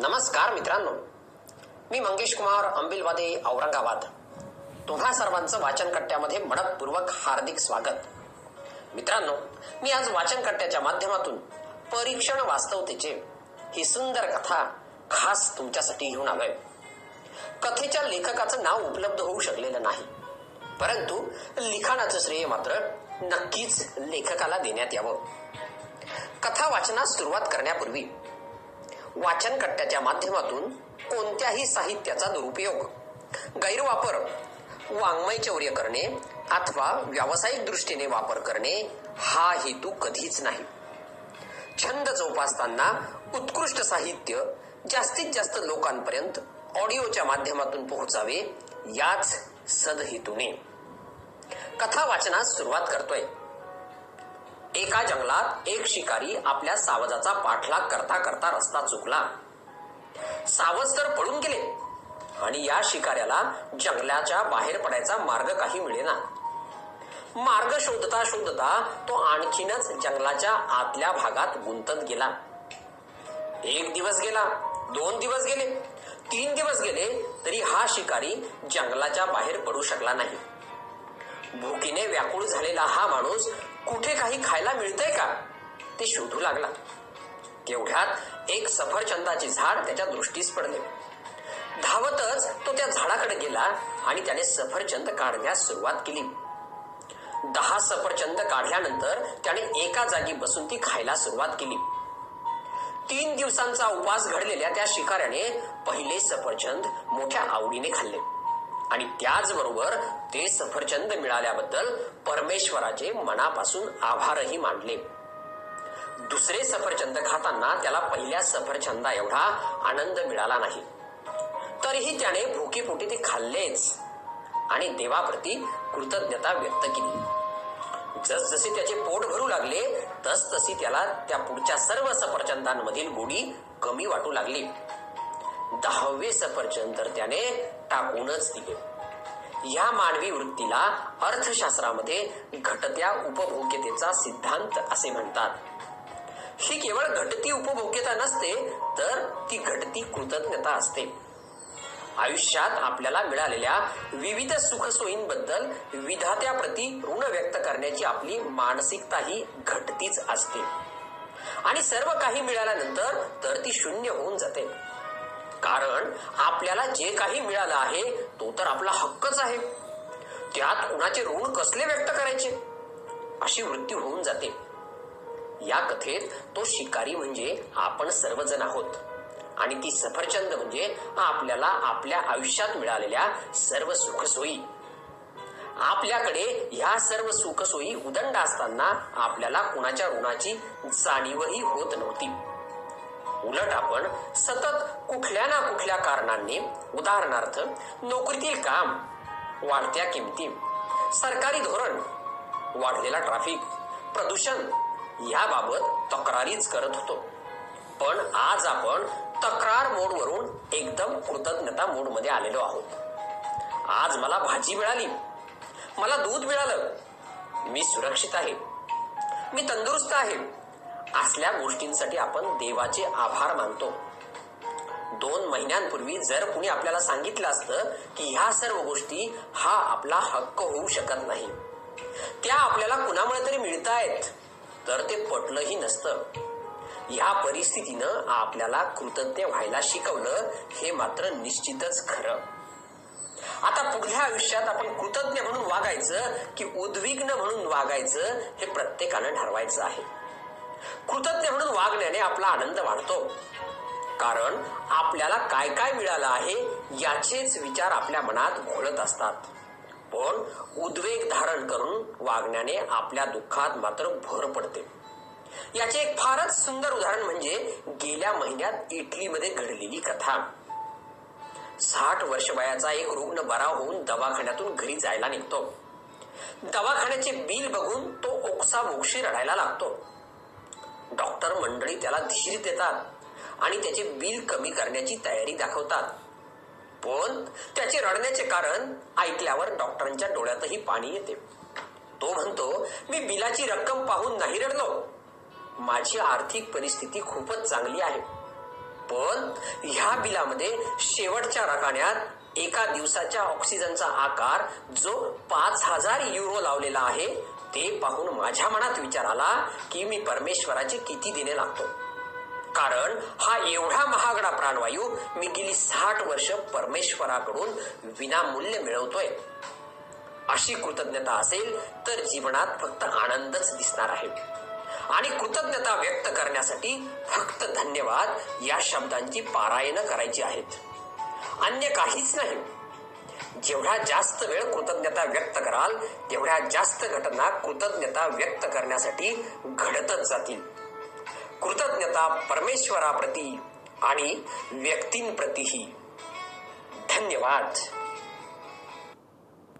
नमस्कार मित्रांनो. मी मंगेश कुमार अंबिलवादे औरंगाबाद. तुम्हा सर्वांचं वाचन कट्ट्यामध्ये मनपूर्वक हार्दिक स्वागत. मित्रांनो मी आज वाचन कट्ट्याच्या माध्यमातून परीक्षण वास्तवतेचे ही सुंदर कथा खास तुमच्यासाठी घेऊन आलोय. कथेच्या लेखकाचं नाव उपलब्ध होऊ शकलेलं नाही. परंतु लिखाणाचं श्रेय मात्र नक्कीच लेखकाला देण्यात यावं. कथा वाचनास सुरुवात करण्यापूर्वी वाचन कट्ट्याच्या माध्यमातून कोणत्याही साहित्याचा दुरुपयोग गैरवापर वाङ्मय चौर्य करणे अथवा व्यावसायिक दृष्टीने वापर करणे हा हेतू कधीच नाही. छंद जोपासताना उत्कृष्ट साहित्य जास्तीत जास्त लोकांपर्यंत ऑडिओच्या माध्यमातून पोहोचावे याच सदहेतूने. कथा वाचनास सुरुवात करतोय. एका जंगलात एक शिकारी आपल्या सावजाचा पाठलाग करता करता रस्ता चुकला. सावज तर पळून गेले. आणि या शिकाऱ्याला जंगलाच्या बाहेर पडायचा मार्ग काही मिळेना. मार्ग शोधता शोधता तो आणखीनच जंगलाच्या आतल्या भागात गुंतत गेला. एक दिवस गेला दोन दिवस गेले तीन दिवस गेले तरी हा शिकारी जंगलाच्या बाहेर पडू शकला नाही. भुकीने व्याकुळ झालेला हा माणूस कुठे काही खायला मिळतंय का? ते शोधू लागला. तेवढ्यात एक सफरचंदाची झाड त्याच्या दृष्टीस पडले. धावतच तो त्या झाडाकडे गेला आणि त्याने सफरचंद काढण्यास सुरुवात केली. दहा सफरचंद काढल्यानंतर त्याने एका जागी बसून ती खायला सुरुवात केली. तीन दिवसांचा उपास घडलेल्या त्या शिकाऱ्याने पहिले सफरचंद मोठ्या आवडीने खाल्ले. आणि त्याचबरोबर ते सफरचंद मिळाल्याबद्दल परमेश्वराचे मनापासून आभारही मानले. दुसरे सफरचंद खाताना त्याला पहिल्या सफरचंदा एवढा आनंद मिळाला नाही. तरीही त्याने भुकीपोटी ते खाल्लेच. आणि देवाप्रती कृतज्ञता व्यक्त केली. जसजसे त्याचे पोट भरू लागले तस तशी त्याला त्या पुढच्या सर्व सफरचंदांमधील गोडी कमी वाटू लागली. दहावे सफरचंद तर त्याने टाकूनच दिले. या मानवी वृत्तीला अर्थशास्त्रामध्ये घटत्या उपभोग्यतेचा सिद्धांत असे म्हणतात. ही केवळ घटती उपभोग्यता नसते तर ती घटती कृतज्ञता असते. आयुष्यात आपल्याला मिळालेल्या विविध सुखसोयींबद्दल विधात्याप्रती ऋण व्यक्त करण्याची आपली मानसिकता ही घटतीच असते. आणि सर्व काही मिळाल्यानंतर तर ती शून्य होऊन जाते. कारण आपल्याला जे काही मिळालं आहे तो तर आपला हक्कच आहे. त्यात कुणाचे ऋण कसले व्यक्त करायचे? अशी वृत्ती होऊन जाते. या कथेत तो शिकारी म्हणजे आपण सर्वजण आहोत. आणि ती सफरचंद म्हणजे आपल्याला आपल्या आयुष्यात मिळालेल्या सर्व सुखसोयी. आपल्याकडे ह्या सर्व सुखसोयी उदंड असताना आपल्याला कुणाच्या ऋणाची जाणीवही होत नव्हती. उलट आपण सतत कुठल्या ना कुठल्या कारणांनी उदाहरणार्थ नोकरीतील काम वाढत्या किमती सरकारी धोरण वाढलेला ट्रॅफिक प्रदूषण याबाबत तक्रारीच करत होतो. पण आज आपण तक्रार मोडवरून एकदम कृतज्ञता मोडमध्ये आलेलो आहोत. आज मला भाजी मिळाली. मला दूध मिळालं. मी सुरक्षित आहे. मी तंदुरुस्त आहे. असल्या गोष्टींसाठी आपण देवाचे आभार मानतो. दोन महिन्यांपूर्वी जर कुणी आपल्याला सांगितलं असतं की ह्या सर्व गोष्टी हा आपला हक्क होऊ शकत नाही. त्या आपल्याला कुणामुळे तरी मिळतायत. तर ते पटलंही नसतं. या परिस्थितीनं आपल्याला कृतज्ञ व्हायला शिकवलं हे मात्र निश्चितच खरं. आता पुढल्या आयुष्यात आपण कृतज्ञ म्हणून वागायचं की उद्विग्न म्हणून वागायचं हे प्रत्येकानं ठरवायचं आहे. कृतज्ञ म्हणून वागण्याने आपला आनंद वाढतो. कारण आपल्याला काय काय मिळालं आहे याचेच विचार आपल्या मनात घोळत असतात. पण उद्वेग धारण करून वागण्याने आपल्या दुःखात मात्र भर पडते. याचे एक फारच सुंदर उदाहरण म्हणजे गेल्या महिन्यात इटलीमध्ये घडलेली कथा. साठ वर्ष वयाचा एक रुग्ण बरा होऊन दवाखान्यातून घरी जायला निघतो. दवाखान्याचे बिल बघून तो ओक्सा मोक्षी रडायला लागतो. डॉक्टर मंडळी त्याला धीर देतात आणि त्याचे बिल कमी करण्याची तयारी दाखवतात. पण त्याचे रडण्याचे कारण ऐकल्यावर डॉक्टरांच्या डोळ्यातही पाणी येते. तो म्हणतो मी बिलाची रक्कम पाहून नाही रडलो. माझी आर्थिक परिस्थिती खूपच चांगली आहे. पण ह्या बिलामध्ये शेवटच्या रकान्यात एका दिवसाच्या ऑक्सिजनचा आकार जो पाच हजार युरो लावलेला आहे ते पाहून माझ्या मनात विचार आला की मी परमेश्वराचे किती दिने लागतो. कारण हा एवढा महागडा प्राणवायू मी गेली साठ वर्ष परमेश्वराकडून विनामूल्य मिळवतोय. अशी कृतज्ञता असेल तर जीवनात फक्त आनंदच दिसणार आहे. आणि कृतज्ञता व्यक्त करण्यासाठी फक्त धन्यवाद या शब्दांची पारायण करायची आहेत. अन्य काहीच नाही. जेवढा जास्त वेळ कृतज्ञता व्यक्त कराल तेवढ्या जास्त घटना कृतज्ञता व्यक्त करण्यासाठी घडतच जातील. कृतज्ञता परमेश्वराप्रती आणि व्यक्तींप्रतीही. धन्यवाद.